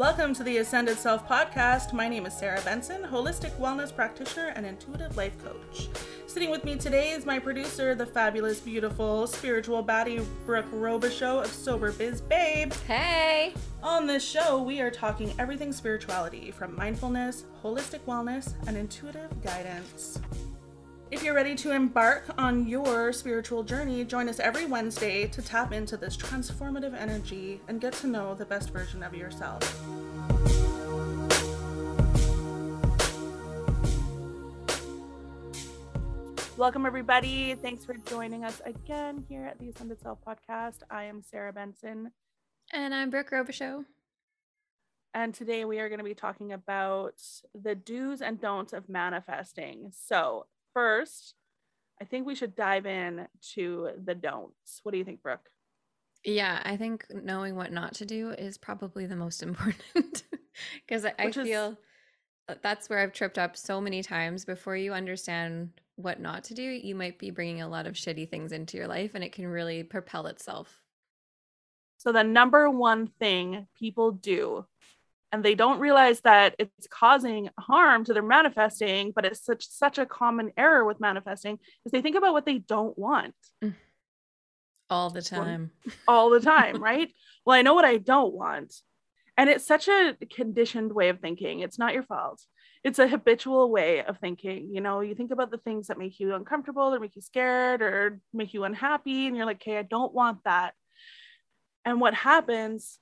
Welcome to the Ascended Self podcast. My name is Sarah Benson, holistic wellness practitioner and intuitive life coach. Sitting with me today is my producer, the fabulous, beautiful, spiritual baddie Brooke Robichaud of Sober Biz Babe. Hey! On this show, we are talking everything spirituality from mindfulness, holistic wellness, and intuitive guidance. If you're ready to embark on your spiritual journey, join us every Wednesday to tap into this transformative energy and get to know the best version of yourself. Welcome, everybody. Thanks for joining us again here at the Ascended Self podcast. I am Sarah Benson. And I'm Brooke Robichaud. And today we are going to be talking about the do's and don'ts of manifesting. So, first, I think we should dive in to the don'ts. What do you think, Brooke? Yeah, I think knowing what not to do is probably the most important because I, I feel is... that's where I've tripped up so many times. Before you understand what not to do, you might be bringing a lot of shitty things into your life and it can really propel itself. So, the number one thing people do and they don't realize that it's causing harm to their manifesting but it's such such a common error with manifesting is they think about what they don't want. Mm. all the time. all the time right? Well i know what i don't want. And it's such a conditioned way of thinking. It's not your fault. It's a habitual way of thinking you know? You think about the things that make you uncomfortable or make you scared or make you unhappy and you're like okay i don't want that. And what happens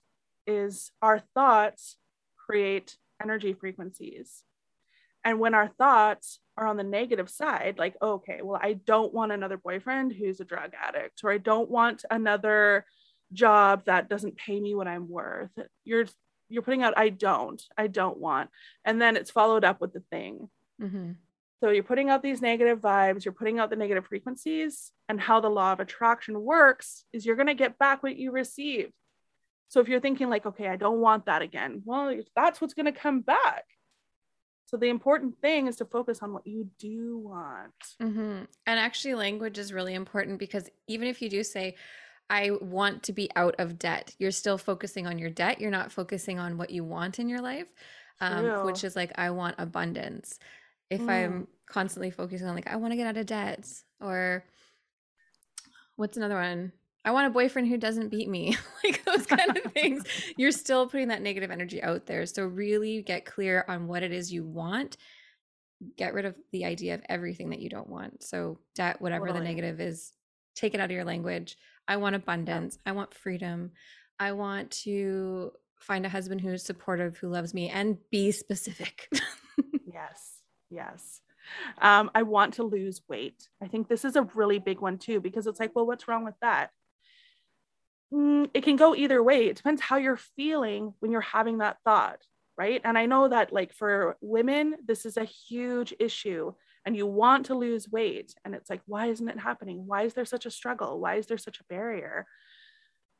is our thoughts create energy frequencies. And when our thoughts are on the negative side, like, oh, okay, well, I don't want another boyfriend who's a drug addict, or I don't want another job that doesn't pay me what I'm worth. You're you're putting out I don't, I don't want. And then it's followed up with the thing. Mm-hmm. So you're putting out these negative vibes, you're putting out the negative frequencies, and how the law of attraction works is you're going to get back what you receive. So if you're thinking like, okay, I don't want that again, well, that's what's going to come back. So the important thing is to focus on what you do want. Mm-hmm. And actually, language is really important because even if you do say, I want to be out of debt, you're still focusing on your debt. You're not focusing on what you want in your life, um, which is like, I want abundance. If mm. I'm constantly focusing on, like, I want to get out of debt, or what's another one? I want a boyfriend who doesn't beat me. like those kind of things. You're still putting that negative energy out there. So really get clear on what it is you want. Get rid of the idea of everything that you don't want. So that whatever totally. the negative is, take it out of your language. I want abundance. Yeah. I want freedom. I want to find a husband who is supportive, who loves me, and be specific. yes. Yes. Um, I want to lose weight. I think this is a really big one too, because it's like, well, what's wrong with that? Mm, it can go either way. It depends how you're feeling when you're having that thought, right? And I know that, like, for women, this is a huge issue, and you want to lose weight. And it's like, why isn't it happening? Why is there such a struggle? Why is there such a barrier?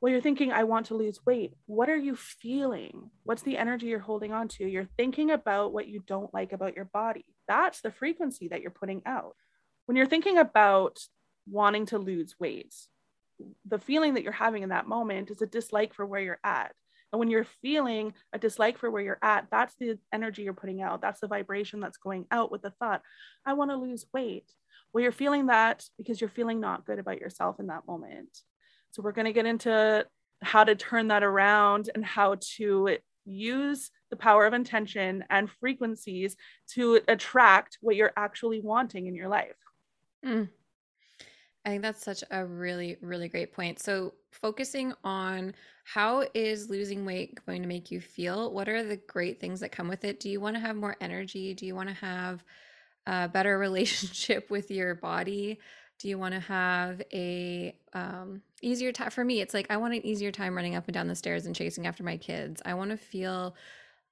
Well, you're thinking, I want to lose weight. What are you feeling? What's the energy you're holding on to? You're thinking about what you don't like about your body. That's the frequency that you're putting out. When you're thinking about wanting to lose weight, the feeling that you're having in that moment is a dislike for where you're at. And when you're feeling a dislike for where you're at, that's the energy you're putting out. That's the vibration that's going out with the thought, I want to lose weight. Well, you're feeling that because you're feeling not good about yourself in that moment. So, we're going to get into how to turn that around and how to use the power of intention and frequencies to attract what you're actually wanting in your life. Mm. I think that's such a really, really great point. So, focusing on how is losing weight going to make you feel? What are the great things that come with it? Do you want to have more energy? Do you want to have a better relationship with your body? Do you want to have a um, easier time? For me, it's like I want an easier time running up and down the stairs and chasing after my kids. I want to feel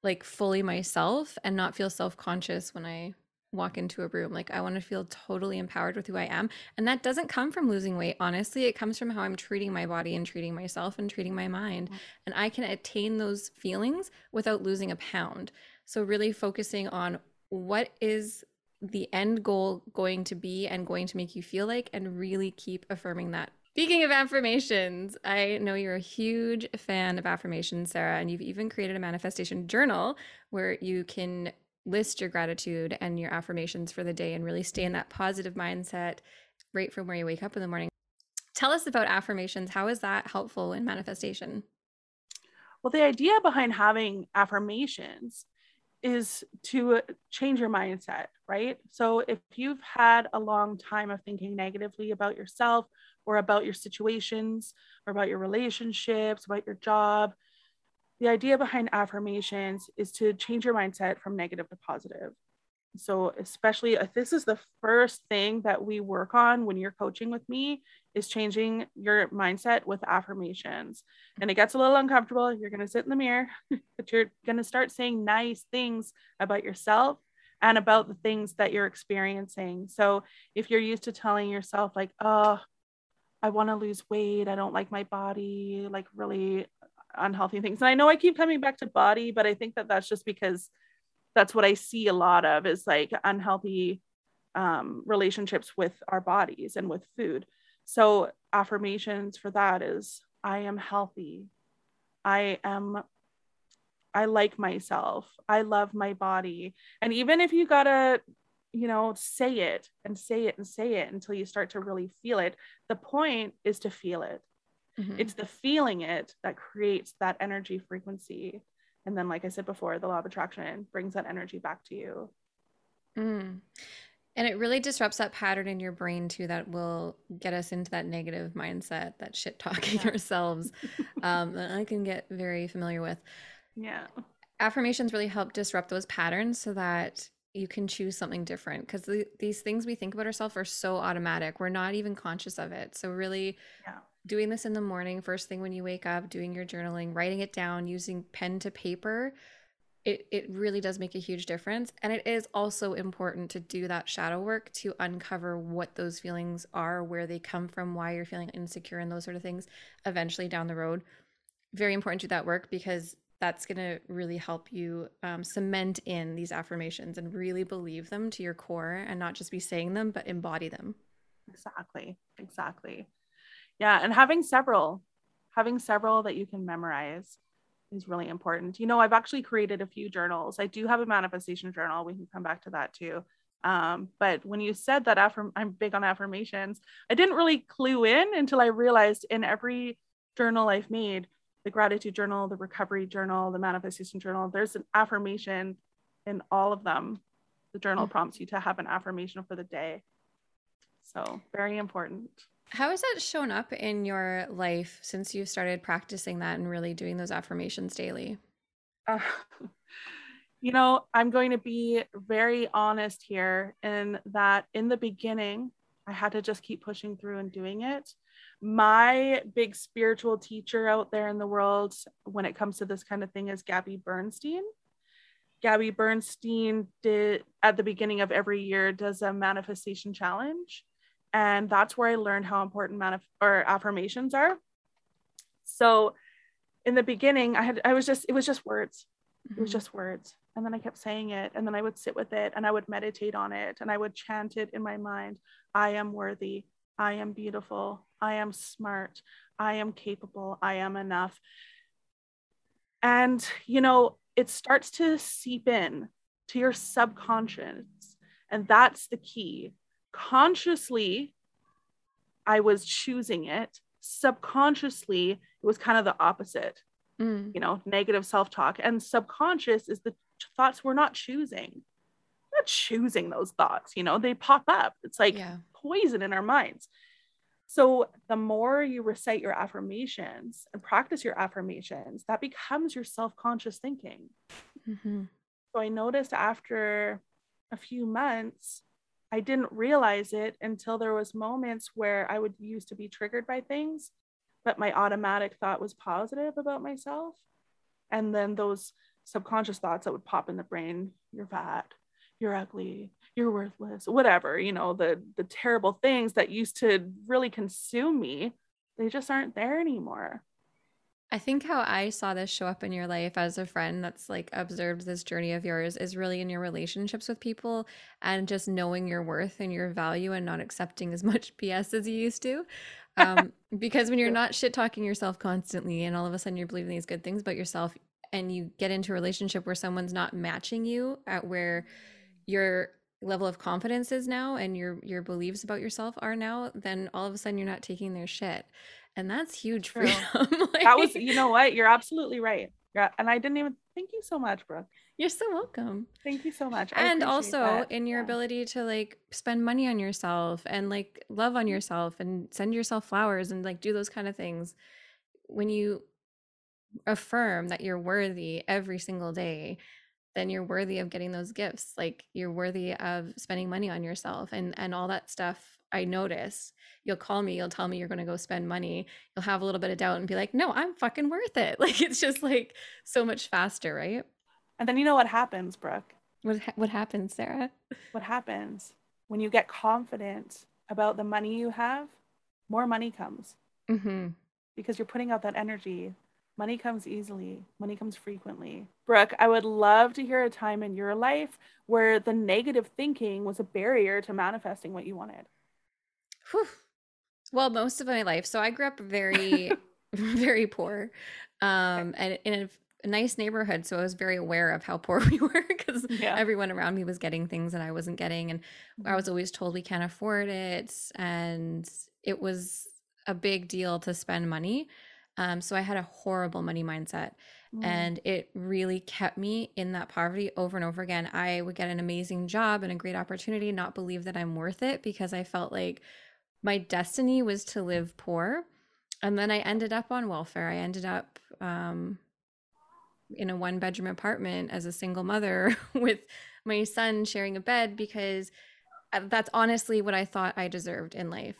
like fully myself and not feel self conscious when I walk into a room. Like I want to feel totally empowered with who I am. And that doesn't come from losing weight. Honestly, it comes from how I'm treating my body and treating myself and treating my mind. And I can attain those feelings without losing a pound. So really focusing on what is the end goal going to be and going to make you feel like and really keep affirming that Speaking of affirmations, I know you're a huge fan of affirmations, Sarah, and you've even created a manifestation journal where you can list your gratitude and your affirmations for the day and really stay in that positive mindset right from where you wake up in the morning. Tell us about affirmations. How is that helpful in manifestation? Well, the idea behind having affirmations is to uh, change your mindset, right? So if you've had a long time of thinking negatively about yourself or about your situations or about your relationships, about your job, the idea behind affirmations is to change your mindset from negative to positive. So, especially if this is the first thing that we work on when you're coaching with me, is changing your mindset with affirmations. And it gets a little uncomfortable. You're going to sit in the mirror, but you're going to start saying nice things about yourself and about the things that you're experiencing. So, if you're used to telling yourself, like, oh, I want to lose weight, I don't like my body, like really unhealthy things. And I know I keep coming back to body, but I think that that's just because that's what I see a lot of is like unhealthy um, relationships with our bodies and with food. So affirmations for that is I am healthy. I am I like myself. I love my body. And even if you got to you know, say it and say it and say it until you start to really feel it. The point is to feel it. Mm-hmm. It's the feeling it that creates that energy frequency. And then, like I said before, the law of attraction brings that energy back to you. Mm. And it really disrupts that pattern in your brain too that will get us into that negative mindset, that shit talking yeah. ourselves. um, that I can get very familiar with. Yeah. Affirmations really help disrupt those patterns so that you can choose something different because the, these things we think about ourselves are so automatic. We're not even conscious of it. So, really, yeah doing this in the morning, first thing when you wake up, doing your journaling, writing it down, using pen to paper, it, it really does make a huge difference. And it is also important to do that shadow work to uncover what those feelings are, where they come from, why you're feeling insecure, and those sort of things eventually down the road. Very important to do that work because that's going to really help you um, cement in these affirmations and really believe them to your core and not just be saying them, but embody them. Exactly. Exactly yeah and having several having several that you can memorize is really important. You know i've actually created a few journals. I do have a manifestation journal. We can come back to that too. Um, but when you said that affirm- i'm big on affirmations i didn't really clue in until i realized in every journal i've made the gratitude journal the recovery journal the manifestation journal there's an affirmation in all of them. The journal mm-hmm. prompts you to have an affirmation for the day. So very important how has that shown up in your life since you started practicing that and really doing those affirmations daily? Uh, you know, I'm going to be very honest here in that in the beginning, I had to just keep pushing through and doing it. My big spiritual teacher out there in the world when it comes to this kind of thing is Gabby Bernstein. Gabby Bernstein did at the beginning of every year does a manifestation challenge and that's where I learned how important manif- or affirmations are. So in the beginning, I had I was just it was just words. Mm-hmm. It was mm-hmm. just words. And then I kept saying it and then I would sit with it and I would meditate on it and I would chant it in my mind. I am worthy. I am beautiful. I am smart. I am capable. I am enough. And you know, it starts to seep in to your subconscious and that's the key consciously I was choosing it. Subconsciously, it was kind of the opposite, mm. you know, negative self talk. And subconscious is the thoughts we're not choosing. We're not choosing those thoughts, you know, they pop up. It's like yeah. poison in our minds. So the more you recite your affirmations and practice your affirmations, that becomes your self conscious thinking. Mm-hmm. So I noticed after a few months, I didn't realize it until there was moments where I would used to be triggered by things, but my automatic thought was positive about myself. And then those subconscious thoughts that would pop in the brain, you're fat, you're ugly, you're worthless, whatever, you know, the the terrible things that used to really consume me, they just aren't there anymore. I think how I saw this show up in your life as a friend that's like observed this journey of yours is really in your relationships with people and just knowing your worth and your value and not accepting as much BS as you used to. um, because when you're not shit talking yourself constantly and all of a sudden you're believing these good things about yourself and you get into a relationship where someone's not matching you at where your level of confidence is now and your your beliefs about yourself are now then all of a sudden you're not taking their shit and that's huge True. freedom like, that was you know what you're absolutely right yeah and i didn't even thank you so much brooke you're so welcome thank you so much I and also that. in your Yeah. ability to like spend money on yourself and like love on yourself and send yourself flowers and like do those kind of things when you affirm that you're worthy every single day then you're worthy of getting those gifts like you're worthy of spending money on yourself and and all that stuff i notice you'll call me you'll tell me you're going to go spend money you'll have a little bit of doubt and be like no i'm fucking worth it. Like it's just like so much faster right? And then you know what happens brooke? What ha- what happens sarah? What happens? When you get confident about the money you have more money comes. Mhm because you're putting out that energy. Money comes easily. Money comes frequently. Brooke i would love to hear a time in your life where the negative thinking was a barrier to manifesting what you wanted Whew. Well, most of my life. So I grew up very, very poor, um, and in a, nice neighborhood. So I was very aware of how poor we were because Yeah. everyone around me was getting things that I wasn't getting, and I was always told we can't afford it, and it was a big deal to spend money. Um, so I had a horrible money mindset Mm. and it really kept me in that poverty over and over again. I would get an amazing job and a great opportunity, not believe that I'm worth it because I felt like my destiny was to live poor. And then I ended up on welfare. I ended up um, in a one bedroom apartment as a single mother with my son sharing a bed because uh, that's honestly what I thought I deserved in life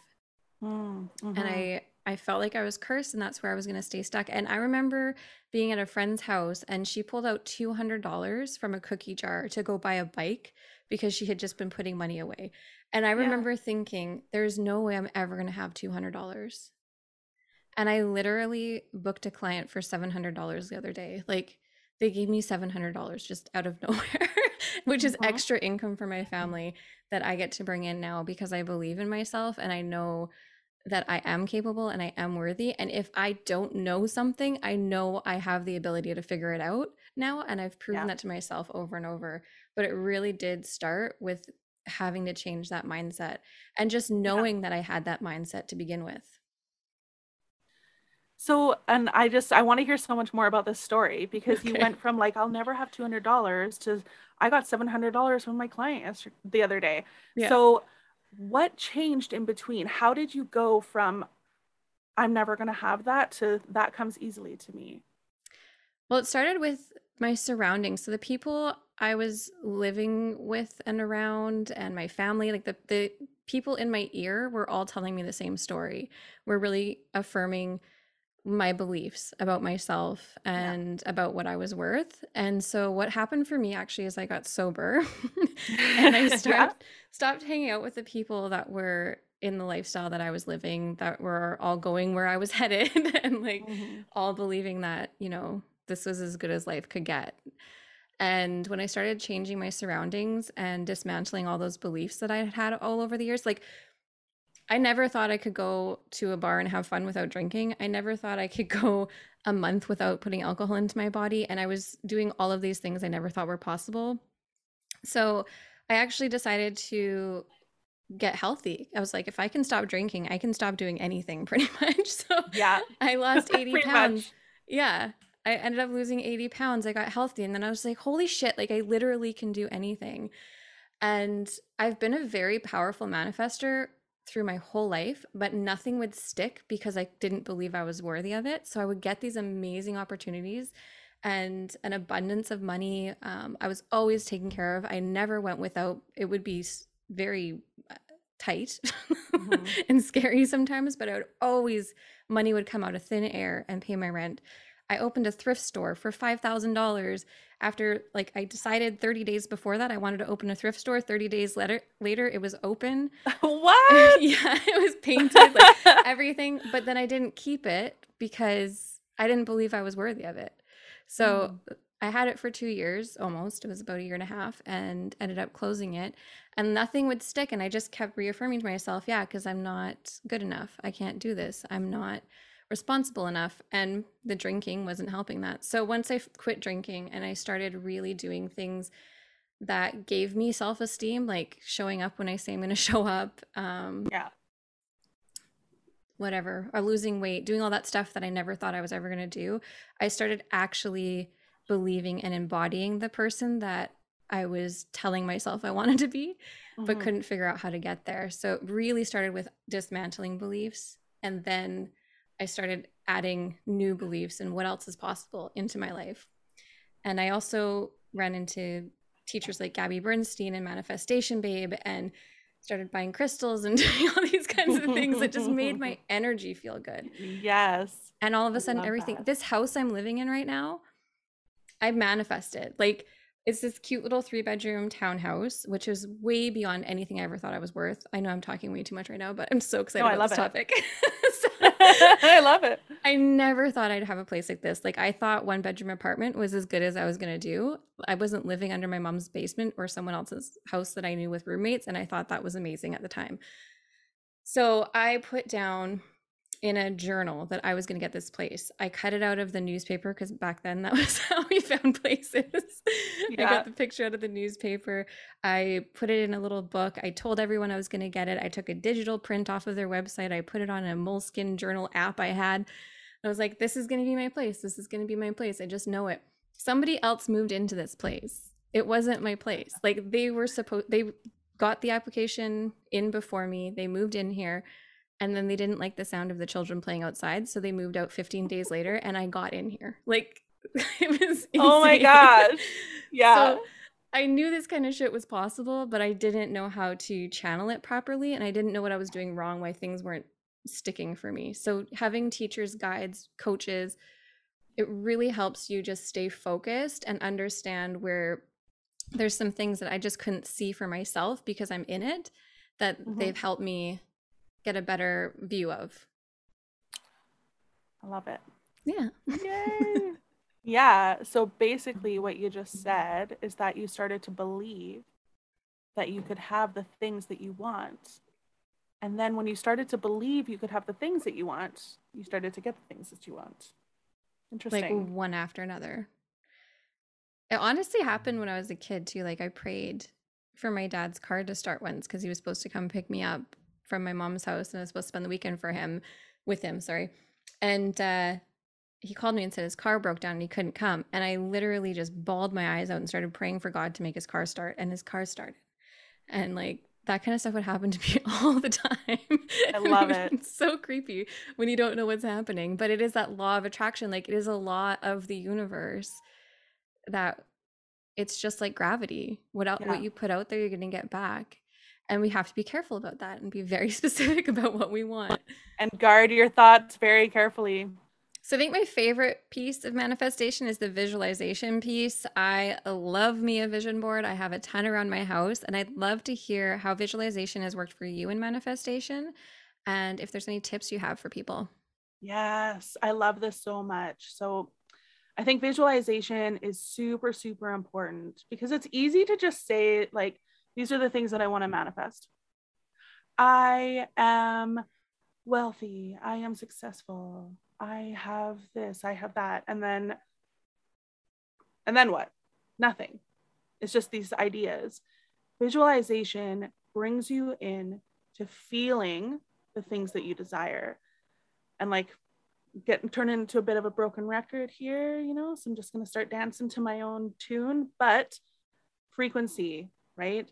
Mm, and. I I felt like I was cursed and that's where I was going to stay stuck. And I remember being at a friend's house and she pulled out $200 from a cookie jar to go buy a bike because she had just been putting money away. And I Yeah. remember thinking there's no way I'm ever going to have $200. And I literally booked a client for $700 the other day. Like they gave me $700 just out of nowhere, which is Mhm. extra income for my family that I get to bring in now because I believe in myself and I know that I am capable and I am worthy. And if I don't know something, I know I have the ability to figure it out now. And I've proven Yeah. that to myself over and over. But it really did start with having to change that mindset and just knowing that I had that mindset to begin with. So, and I just I want to hear so much more about this story because you went from like I'll never have two hundred dollars to I got seven hundred dollars from my client the other day. Yeah. So, what changed in between? How did you go from I'm never gonna have that to that comes easily to me? Well, it started with my surroundings. So the people I was living with and around and my family, like the the people in my ear were all telling me the same story. Were really affirming my beliefs about myself Yeah. and about what I was worth. And so what happened for me actually is I got sober and I Yeah. stopped stopped hanging out with the people that were in the lifestyle that I was living that were all going where I was headed and like Mhm. all believing that, you know, this was as good as life could get. And when I started changing my surroundings and dismantling all those beliefs that I had had all over the years, like I never thought I could go to a bar and have fun without drinking. I never thought I could go a month without putting alcohol into my body. And I was doing all of these things I never thought were possible. So I actually decided to get healthy. I was like, if I can stop drinking, I can stop doing anything pretty much. So Yeah. I lost 80 pounds. much. Yeah. I ended up losing 80 pounds. I got healthy. And then I was like, holy shit, like I literally can do anything. And I've been a very powerful manifester through my whole life, but nothing would stick because I didn't believe I was worthy of it. So I would get these amazing opportunities and an abundance of money. Um, I was always taken care of. I never went without. It would be very uh, tight Mhm. and scary sometimes, but I would always, money would come out of thin air and pay my rent. I opened a thrift store for $5,000 after like I decided 30 days before that I wanted to open a thrift store. 30 days later later it was open. what? yeah, it was painted like everything, but then I didn't keep it because I didn't believe I was worthy of it. So hmm. I had it for two years almost. It was about a year and a half and ended up closing it. And nothing would stick. And I just kept reaffirming to myself, yeah, because I'm not good enough. I can't do this. I'm not responsible enough. And the drinking wasn't helping that. So once I quit drinking and I started really doing things that gave me self esteem, like showing up when I say I'm going to show up. Um, yeah. Whatever, or losing weight, doing all that stuff that I never thought I was ever going to do. I started actually believing and embodying the person that I was telling myself I wanted to be, mm-hmm. but couldn't figure out how to get there. So it really started with dismantling beliefs. And then I started adding new beliefs and what else is possible into my life. And I also ran into teachers like Gabby Bernstein and Manifestation Babe and started buying crystals and doing all these kinds of things that just made my energy feel good. Yes. And all of a sudden, everything, that. this house I'm living in right now, I manifested. Like, it's this cute little three bedroom townhouse, which is way beyond anything I ever thought I was worth. I know I'm talking way too much right now, but I'm so excited no, about this it. topic. I love it. I never thought I'd have a place like this. Like I thought one bedroom apartment was as good as I was gonna do. I wasn't living under my mom's basement or someone else's house that I knew with roommates, and I thought that was amazing at the time. So I put down in a journal that I was going to get this place. I cut it out of the newspaper because back then that was how we found places. Yeah. I got the picture out of the newspaper. I put it in a little book. I told everyone I was going to get it. I took a digital print off of their website. I put it on a Moleskine journal app I had. I was like, this is going to be my place. This is going to be my place. I just know it. Somebody else moved into this place. It wasn't my place. Like they were supposed, they got the application in before me. They moved in here and then they didn't like the sound of the children playing outside so they moved out 15 days later and i got in here like it was insane. oh my gosh yeah so i knew this kind of shit was possible but i didn't know how to channel it properly and i didn't know what i was doing wrong why things weren't sticking for me so having teachers guides coaches it really helps you just stay focused and understand where there's some things that i just couldn't see for myself because i'm in it that mm-hmm. they've helped me get a better view of. I love it. Yeah. Yay. yeah. So basically, what you just said is that you started to believe that you could have the things that you want. And then when you started to believe you could have the things that you want, you started to get the things that you want. Interesting. Like one after another. It honestly happened when I was a kid too. Like I prayed for my dad's car to start once because he was supposed to come pick me up from my mom's house and I was supposed to spend the weekend for him with him, sorry. And uh he called me and said his car broke down and he couldn't come. And I literally just bawled my eyes out and started praying for God to make his car start. And his car started. And like that kind of stuff would happen to me all the time. I love it. It's so creepy when you don't know what's happening. But it is that law of attraction. Like it is a law of the universe that it's just like gravity. What out, yeah. what you put out there, you're gonna get back and we have to be careful about that and be very specific about what we want. And guard your thoughts very carefully. So i think my favorite piece of manifestation is the visualization piece. I love me a vision board. I have a ton around my house and i'd love to hear how visualization has worked for you in manifestation and if there's any tips you have for people. Yes i love this so much. So I think visualization is super, super important because it's easy to just say, like, these are the things that I want to manifest. I am wealthy. I am successful. I have this, I have that. And then, and then what? Nothing. It's just these ideas. Visualization brings you in to feeling the things that you desire. And like get turn into a bit of a broken record here, you know. So I'm just gonna start dancing to my own tune, but frequency, right?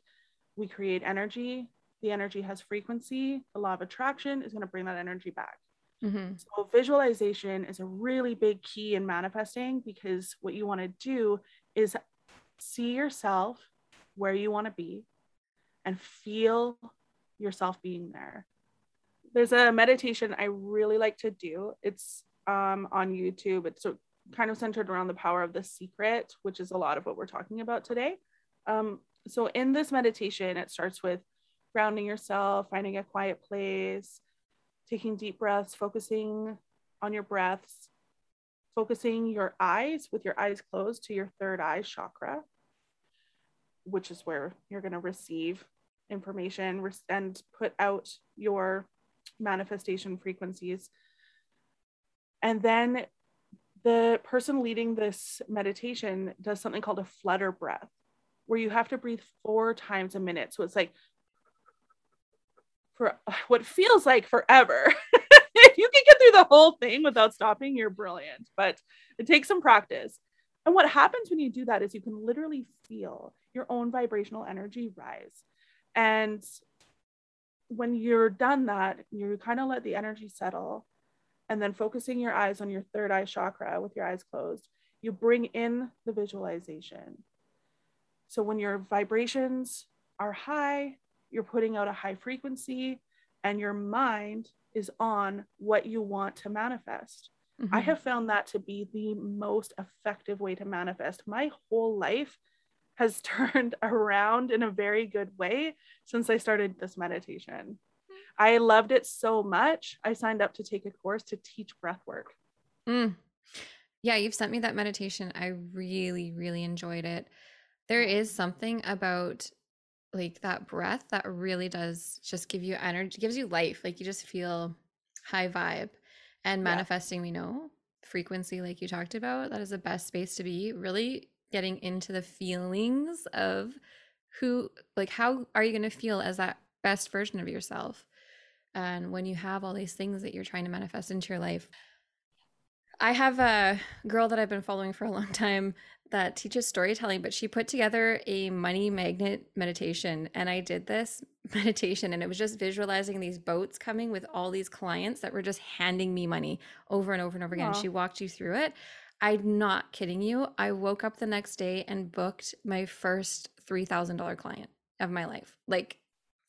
We create energy. The energy has frequency. The law of attraction is going to bring that energy back. Mm-hmm. so visualization is a really big key in manifesting because what you want to do is see yourself where you want to be and feel yourself being there. There's a meditation i really like to do. It's um, on youtube. It's kind of centered around the power of the secret which is a lot of what we're talking about today. Um, so in this meditation, it starts with grounding yourself, finding a quiet place, taking deep breaths, focusing on your breaths, focusing your eyes with your eyes closed to your third eye chakra, which is where you're going to receive information and put out your manifestation frequencies. And then the person leading this meditation does something called a flutter breath, where you have to breathe four times a minute. So it's like for what feels like forever. if you can get through the whole thing without stopping, you're brilliant, but it takes some practice. And what happens when you do that is you can literally feel your own vibrational energy rise. And when you're done that, you kind of let the energy settle and then focusing your eyes on your third eye chakra with your eyes closed, you bring in the visualization. So when your vibrations are high, you're putting out a high frequency and your mind is on what you want to manifest. Mm-hmm. I have found that to be the most effective way to manifest. My whole life has turned around in a very good way since I started this meditation. I loved it so much. I signed up to take a course to teach breath work. Mm. Yeah, you've sent me that meditation. I really, really enjoyed it. There is something about like that breath that really does just give you energy, gives you life. Like you just feel high vibe. And manifesting, yeah. we know frequency, like you talked about, that is the best space to be. Really getting into the feelings of who, like, how are you going to feel as that best version of yourself? And when you have all these things that you're trying to manifest into your life, I have a girl that I've been following for a long time that teaches storytelling, but she put together a money magnet meditation. And I did this meditation, and it was just visualizing these boats coming with all these clients that were just handing me money over and over and over again. Aww. She walked you through it. I'm not kidding you. I woke up the next day and booked my first $3,000 client of my life. Like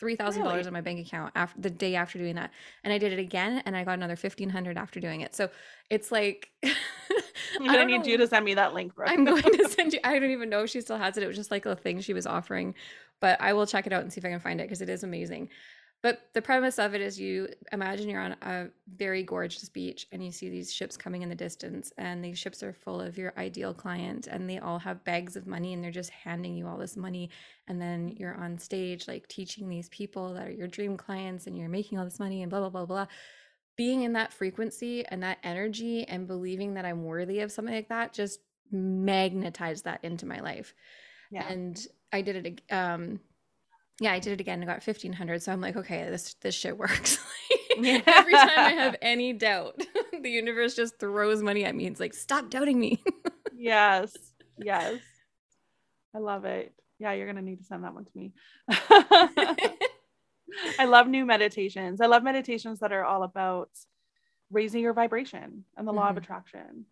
three thousand really? dollars in my bank account after the day after doing that, and I did it again, and I got another fifteen hundred after doing it. So it's like I'm gonna need know. you to send me that link, bro. I'm going to send you. I don't even know if she still has it. It was just like a thing she was offering, but I will check it out and see if I can find it because it is amazing. But the premise of it is you imagine you're on a very gorgeous beach and you see these ships coming in the distance, and these ships are full of your ideal client, and they all have bags of money and they're just handing you all this money. And then you're on stage, like teaching these people that are your dream clients, and you're making all this money and blah, blah, blah, blah. Being in that frequency and that energy and believing that I'm worthy of something like that just magnetized that into my life. Yeah. And I did it. Um, yeah, I did it again and got 1500. So I'm like, okay, this this shit works. Every time I have any doubt, the universe just throws money at me. It's like, stop doubting me. yes. Yes. I love it. Yeah, you're going to need to send that one to me. I love new meditations. I love meditations that are all about raising your vibration and the law mm-hmm. of attraction.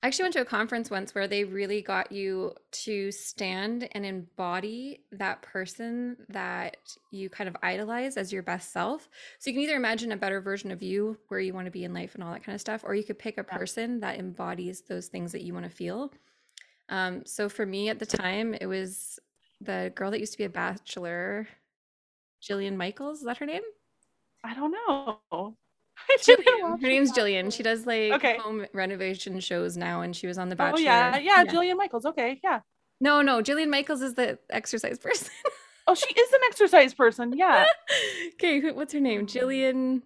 I actually went to a conference once where they really got you to stand and embody that person that you kind of idolize as your best self. So you can either imagine a better version of you where you want to be in life and all that kind of stuff, or you could pick a person that embodies those things that you want to feel. Um, so for me at the time, it was the girl that used to be a bachelor, Jillian Michaels. Is that her name? I don't know. Jillian. Her name's Jillian. She does like okay. home renovation shows now, and she was on The Bachelor. Oh yeah, yeah, yeah. Jillian Michaels. Okay, yeah. No, no, Jillian Michaels is the exercise person. oh, she is an exercise person. Yeah. okay, what's her name? Jillian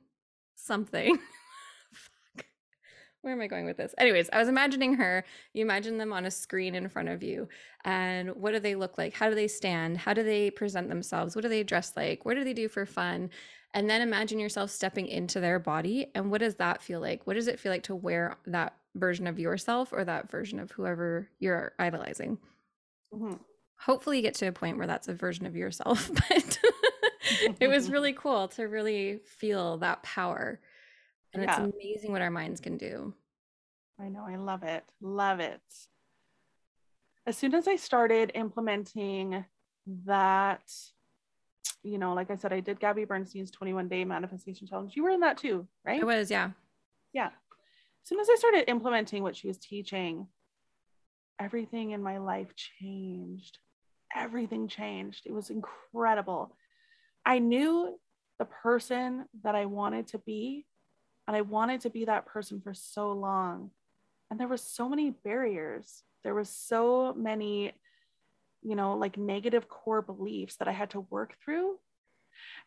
something. Fuck. Where am I going with this? Anyways, I was imagining her. You imagine them on a screen in front of you. And what do they look like? How do they stand? How do they present themselves? What do they dress like? What do they do for fun? And then imagine yourself stepping into their body. And what does that feel like? What does it feel like to wear that version of yourself or that version of whoever you're idolizing? Mm-hmm. Hopefully, you get to a point where that's a version of yourself. But it was really cool to really feel that power. And yeah. it's amazing what our minds can do. I know. I love it. Love it. As soon as I started implementing that you know, like I said, I did Gabby Bernstein's 21 day manifestation challenge. You were in that too, right? I was, yeah. Yeah. As soon as I started implementing what she was teaching, everything in my life changed. Everything changed. It was incredible. I knew the person that I wanted to be, and I wanted to be that person for so long. and there was so many barriers there was so many you know like negative core beliefs that i had to work through.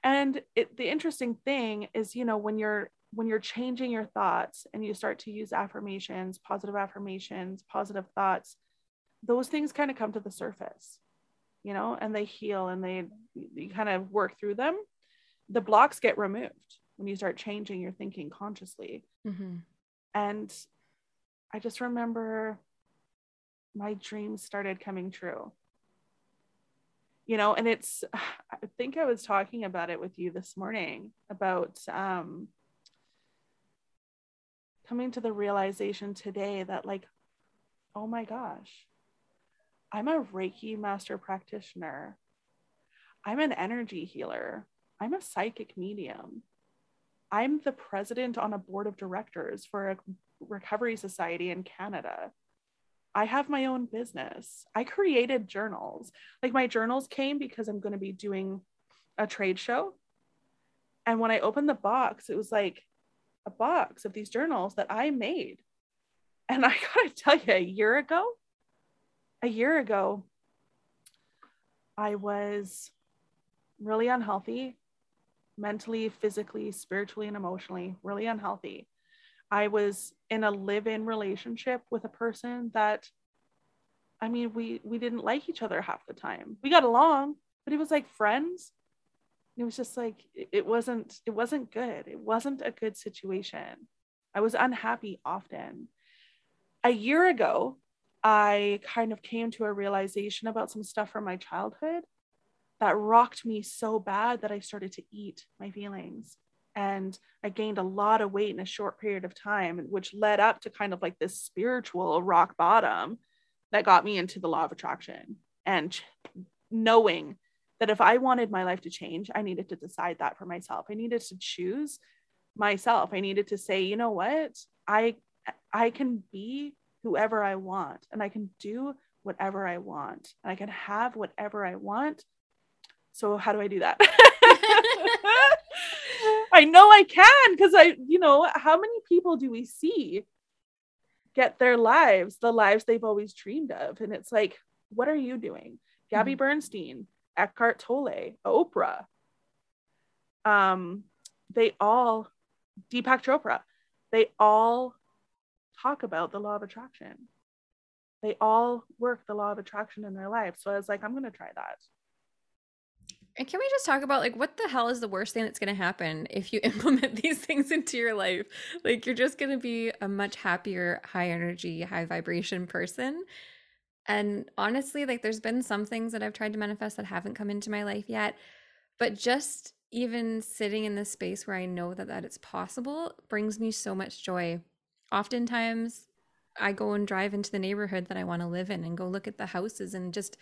And it, the interesting thing is you know when you're when you're changing your thoughts and you start to use affirmations positive affirmations positive thoughts those things kind of come to the surface you know and they heal and they you kind of work through them. The blocks get removed when you start changing your thinking consciously. Mm-hmm. and i just remember my dreams started coming true you know and it's i think i was talking about it with you this morning about um coming to the realization today that like oh my gosh i'm a reiki master practitioner. I'm an energy healer. I'm a psychic medium. I'm the president on a board of directors for a recovery society in canada I have my own business. I created journals. Like my journals came because I'm going to be doing a trade show. And when I opened the box, it was like a box of these journals that I made. And I got to tell you, a year ago, a year ago, I was really unhealthy, mentally, physically, spiritually, and emotionally, really unhealthy. I was in a live-in relationship with a person that I mean, we we didn't like each other half the time. We got along, but it was like friends. It was just like it wasn't it wasn't good. It wasn't a good situation. I was unhappy often. A year ago, I kind of came to a realization about some stuff from my childhood that rocked me so bad that I started to eat my feelings and I gained a lot of weight in a short period of time, which led up to kind of like this spiritual rock bottom that got me into the law of attraction and knowing that if I wanted my life to change, I needed to decide that for myself. I needed to choose myself. I needed to say, you know what? I I can be whoever I want and I can do whatever I want and I can have whatever I want. So how do I do that? I know I can because I, you know, how many people do we see get their lives, the lives they've always dreamed of? And it's like, what are you doing? Gabby mm-hmm. Bernstein, Eckhart Tolle, Oprah. Um, they all, Deepak Chopra, they all talk about the law of attraction. They all work the law of attraction in their life. So I was like, I'm going to try that. And can we just talk about like what the hell is the worst thing that's going to happen if you implement these things into your life? Like you're just going to be a much happier, high energy, high vibration person. And honestly, like there's been some things that I've tried to manifest that haven't come into my life yet, but just even sitting in this space where I know that that it's possible brings me so much joy. Oftentimes, I go and drive into the neighborhood that I want to live in and go look at the houses and just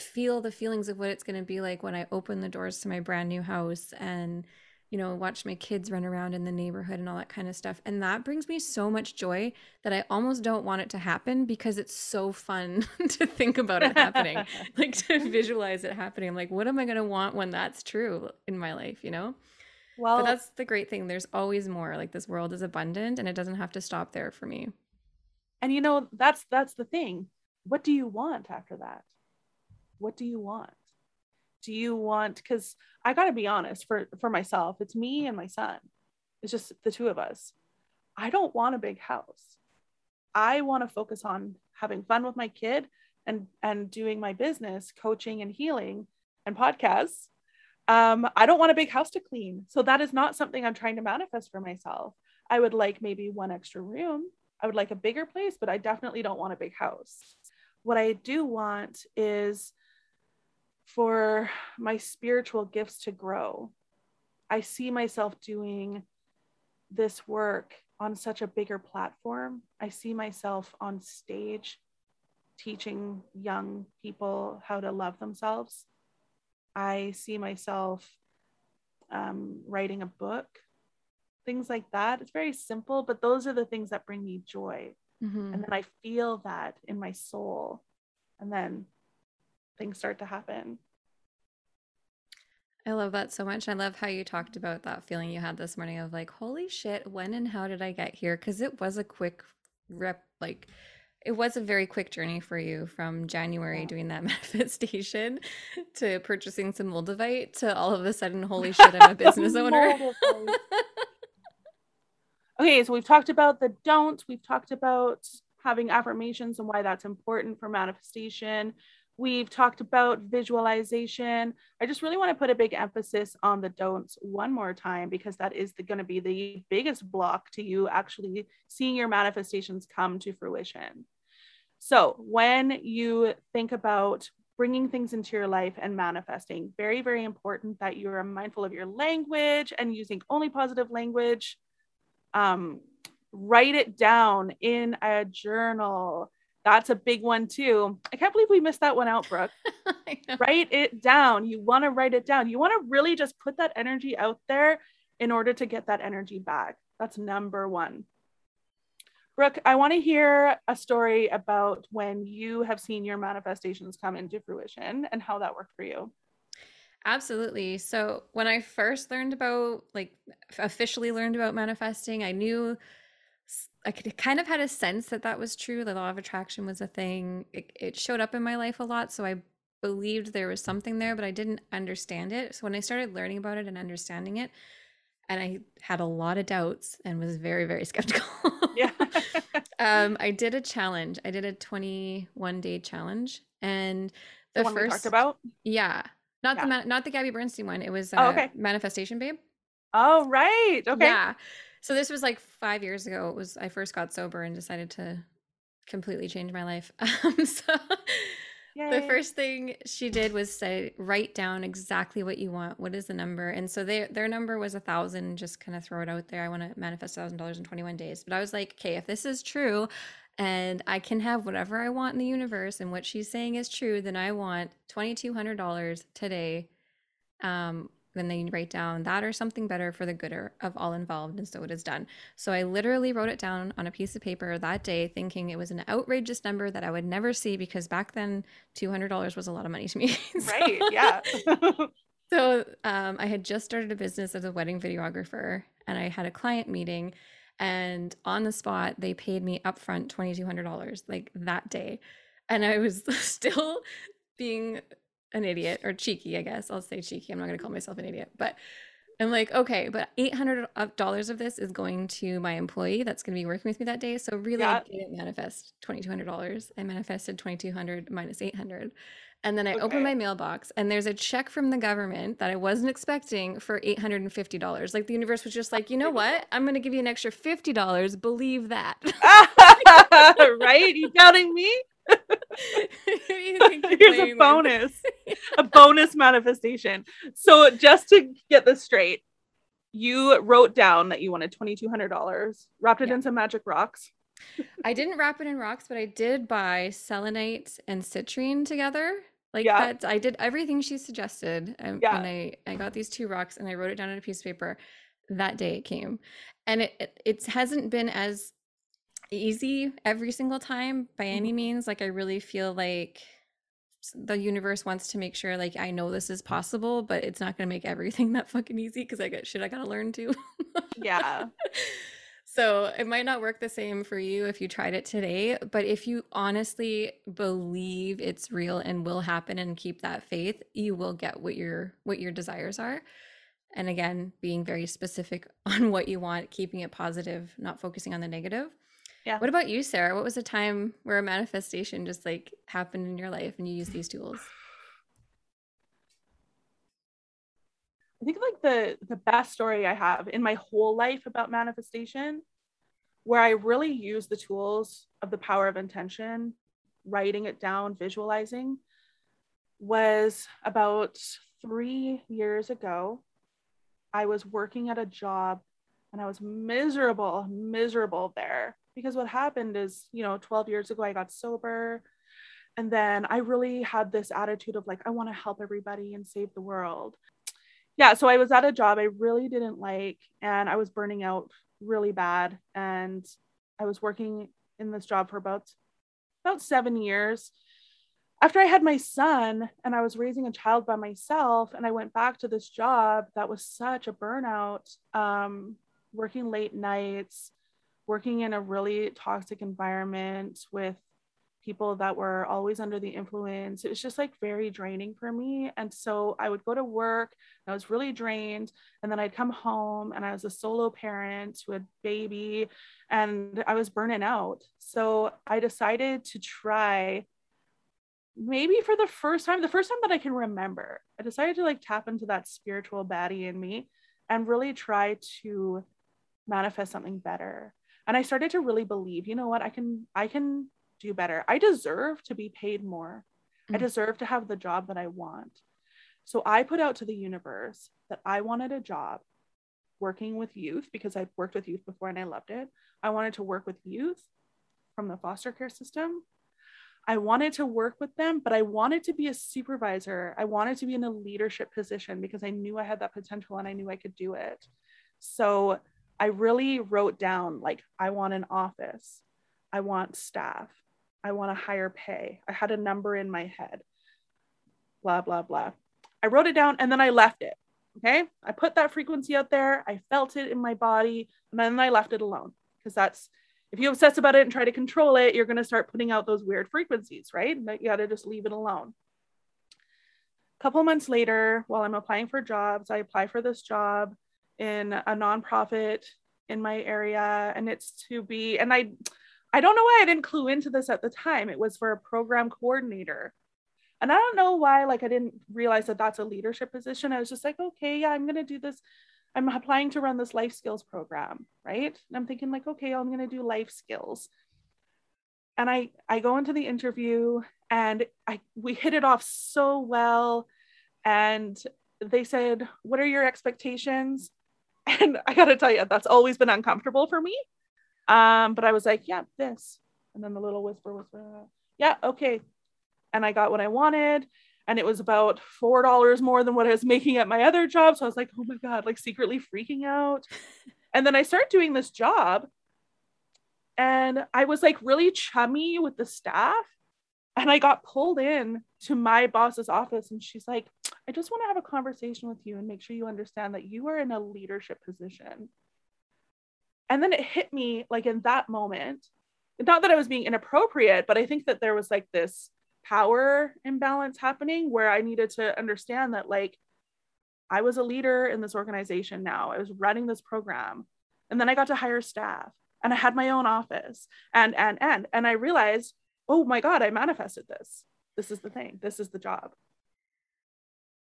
feel the feelings of what it's going to be like when I open the doors to my brand new house and you know watch my kids run around in the neighborhood and all that kind of stuff. And that brings me so much joy that I almost don't want it to happen because it's so fun to think about it happening like to visualize it happening. I'm like what am I going to want when that's true in my life you know? Well but that's the great thing. There's always more. Like this world is abundant and it doesn't have to stop there for me. And you know that's that's the thing. What do you want after that what do you want? Do you want because i got to be honest for for myself it's me and my son. It's just the two of us. I don't want a big house. I want to focus on having fun with my kid and and doing my business coaching and healing and podcasts. Um, i don't want a big house to clean. So that is not something i'm trying to manifest for myself. I would like maybe one extra room. I would like a bigger place but i definitely don't want a big house. What i do want is for my spiritual gifts to grow. I see myself doing this work on such a bigger platform. I see myself on stage teaching young people how to love themselves. I see myself um, writing a book, things like that. It's very simple, but those are the things that bring me joy. Mm-hmm. And then I feel that in my soul. And then things start to happen. I love that so much. I love how you talked mm-hmm. about that feeling you had this morning of like, holy shit, when and how did I get here? Because it was a quick rep like it was a very quick journey for you from January Yeah. doing that manifestation to purchasing some Moldavite to all of a sudden, holy shit, I'm a business owner. Okay, so we've talked about the don't, we've talked about having affirmations and why that's important for manifestation. We've talked about visualization. I just really want to put a big emphasis on the don'ts one more time because that is going to be the biggest block to you actually seeing your manifestations come to fruition. So, when you think about bringing things into your life and manifesting, very, very important that you're mindful of your language and using only positive language. Um, write it down in a journal. That's a big one too. I can't believe we missed that one out, Brooke. Write it down. You want to write it down. You want to really just put that energy out there in order to get that energy back. That's number one. Brooke, I want to hear a story about when you have seen your manifestations come into fruition and how that worked for you. Absolutely. So when I first learned about, like, officially learned about manifesting, I knew I could kind of had a sense that that was true. The law of attraction was a thing. It, it showed up in my life a lot, so I believed there was something there, but I didn't understand it. So when I started learning about it and understanding it, and I had a lot of doubts and was very, very skeptical. Yeah. um, I did a challenge. I did a 21 day challenge, and the the, one we first talked about. yeah, not Yeah. the not the Gabby Bernstein one. It was uh, Oh, okay. Manifestation Babe. Oh, right. Okay. Yeah. So this was like five years ago. It was I first got sober and decided to completely change my life. Um, so the first thing she did was say, write down exactly what you want. What is the number? And so they, their number was a thousand. Just kind of throw it out there. I want to manifest thousand dollars in 21 days. But I was like, okay, if this is true, and I can have whatever I want in the universe, and what she's saying is true, then I want $2,200 today. Um, then they write down that or something better for the gooder of all involved, and so it is done. So I literally wrote it down on a piece of paper that day, thinking it was an outrageous number that I would never see because back then two hundred dollars was a lot of money to me. So- Right. Yeah. so um, I had just started a business as a wedding videographer, and I had a client meeting, and on the spot they paid me upfront twenty two hundred dollars like that day, and I was still being an idiot or cheeky, I guess I'll say cheeky. I'm not gonna call myself an idiot, but I'm like, okay, but eight hundred dollars of this is going to my employee that's gonna be working with me that day. So really, I Yeah. didn't manifest twenty two hundred dollars. I manifested twenty two hundred minus eight hundred. And then I Okay. open my mailbox and there's a check from the government that I wasn't expecting for $850. Like the universe was just like, you know what? I'm going to give you an extra $50. Believe that. right? You doubting me? Who do you think you're Here's a bonus. a bonus manifestation. So just to get this straight, you wrote down that you wanted $2,200, wrapped it Yeah. in some magic rocks. I didn't wrap it in rocks, but I did buy selenite and citrine together. Like Yeah. that, I did everything she suggested, uh, and, Yeah. and I I got these two rocks and I wrote it down on a piece of paper. That day it came, and it it, it hasn't been as easy every single time by any mm-hmm. means. Like I really feel like the universe wants to make sure like I know this is possible, but it's not gonna make everything that fucking easy because I got shit I gotta learn too. Yeah. So it might not work the same for you if you tried it today, but if you honestly believe it's real and will happen and keep that faith, you will get what your what your desires are. And again, being very specific on what you want, keeping it positive, not focusing on the negative. Yeah. What about you, Sarah? What was a time where a manifestation just like happened in your life and you used these tools? I think like the the best story I have in my whole life about manifestation, where I really use the tools of the power of intention, writing it down, visualizing, was about three years ago. I was working at a job and I was miserable, miserable there because what happened is, you know, 12 years ago, I got sober. And then I really had this attitude of like, I want to help everybody and save the world yeah, so I was at a job I really didn't like, and I was burning out really bad. And I was working in this job for about about seven years. After I had my son and I was raising a child by myself, and I went back to this job that was such a burnout, um, working late nights, working in a really toxic environment with people that were always under the influence. It was just like very draining for me. And so I would go to work, I was really drained. And then I'd come home and I was a solo parent with a baby and I was burning out. So I decided to try maybe for the first time, the first time that I can remember, I decided to like tap into that spiritual baddie in me and really try to manifest something better. And I started to really believe, you know what, I can, I can do better. I deserve to be paid more. Mm-hmm. I mm. deserve to have the job that I want. So I put out to the universe that I wanted a job working with youth because I've worked with youth before and I loved it. I wanted to work with youth from the foster care system. I wanted to work with them, but I wanted to be a supervisor. I wanted to be in a leadership position because I knew I had that potential and I knew I could do it. So I really wrote down like, I want an office, I want staff, I want a higher pay. I had a number in my head, blah, blah, blah. I wrote it down and then I left it. Okay. I put that frequency out there. I felt it in my body and then I left it alone because that's, if you obsess about it and try to control it, you're going to start putting out those weird frequencies, right? But you got to just leave it alone. A couple months later, while I'm applying for jobs, I apply for this job in a nonprofit in my area and it's to be and I I don't know why I didn't clue into this at the time. It was for a program coordinator. And I don't know why, like, I didn't realize that that's a leadership position. I was just like, okay, yeah, I'm going to do this. I'm applying to run this life skills program, right? And I'm thinking, like, okay, I'm going to do life skills. And I, I go into the interview and I, we hit it off so well. And they said, what are your expectations? And I got to tell you, that's always been uncomfortable for me um, but I was like, yeah, this. And then the little whisper was, yeah, okay. And I got what I wanted. And it was about $4 more than what I was making at my other job. So I was like, oh my God, like secretly freaking out. and then I started doing this job. And I was like really chummy with the staff. And I got pulled in to my boss's office. And she's like, I just want to have a conversation with you and make sure you understand that you are in a leadership position and then it hit me like in that moment not that i was being inappropriate but i think that there was like this power imbalance happening where i needed to understand that like i was a leader in this organization now. I was running this program. And then i got to hire staff and i had my own office and and and and i realized oh my god i manifested this. This is the thing. This is the job.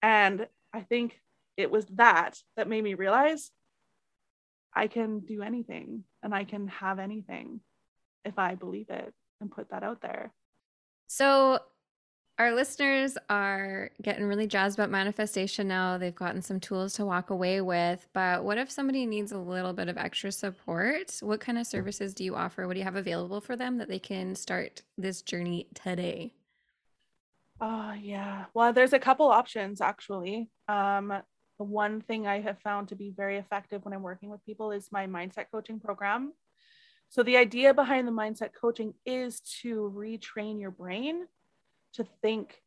And i think it was that that made me realize I can do anything and I can have anything if I believe it and put that out there. So, our listeners are getting really jazzed about manifestation now. They've gotten some tools to walk away with. But what if somebody needs a little bit of extra support? What kind of services do you offer? What do you have available for them that they can start this journey today? Oh, yeah. Well, there's a couple options actually. Um, one thing I have found to be very effective when I'm working with people is my mindset coaching program. So, the idea behind the mindset coaching is to retrain your brain to think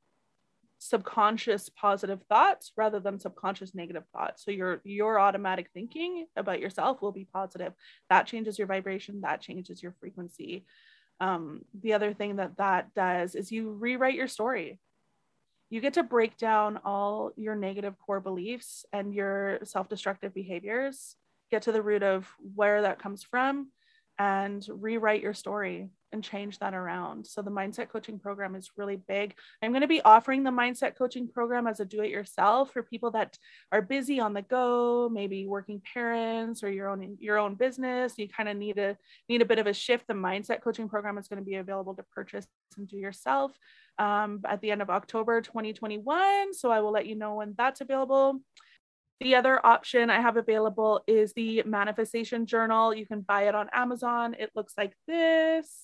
subconscious positive thoughts rather than subconscious negative thoughts. So your your automatic thinking about yourself will be positive. That changes your vibration, that changes your frequency. Um, the other thing that that does is you rewrite your story you get to break down all your negative core beliefs and your self destructive behaviors, get to the root of where that comes from, and rewrite your story and change that around. So, the mindset coaching program is really big. I'm going to be offering the mindset coaching program as a do it yourself for people that are busy on the go, maybe working parents or your own your own business. You kind of need a need a bit of a shift. The mindset coaching program is going to be available to purchase and do yourself um, at the end of October 2021. So I will let you know when that's available. The other option I have available is the manifestation journal. You can buy it on Amazon. It looks like this.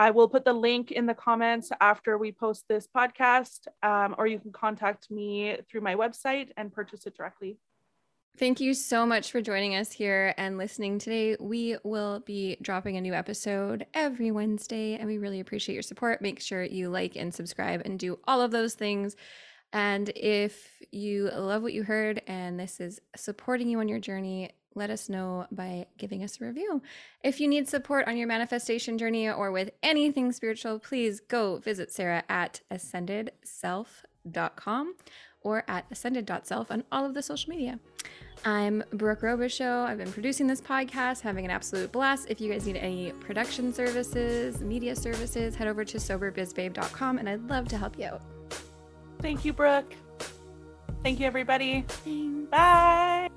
I will put the link in the comments after we post this podcast, um, or you can contact me through my website and purchase it directly. Thank you so much for joining us here and listening today. We will be dropping a new episode every Wednesday, and we really appreciate your support. Make sure you like and subscribe and do all of those things. And if you love what you heard and this is supporting you on your journey, let us know by giving us a review. If you need support on your manifestation journey or with anything spiritual, please go visit Sarah at ascendedself.com or at ascended.self on all of the social media. I'm Brooke Robichaud. I've been producing this podcast, having an absolute blast. If you guys need any production services, media services, head over to soberbizbabe.com and I'd love to help you out. Thank you, Brooke. Thank you, everybody. Bye.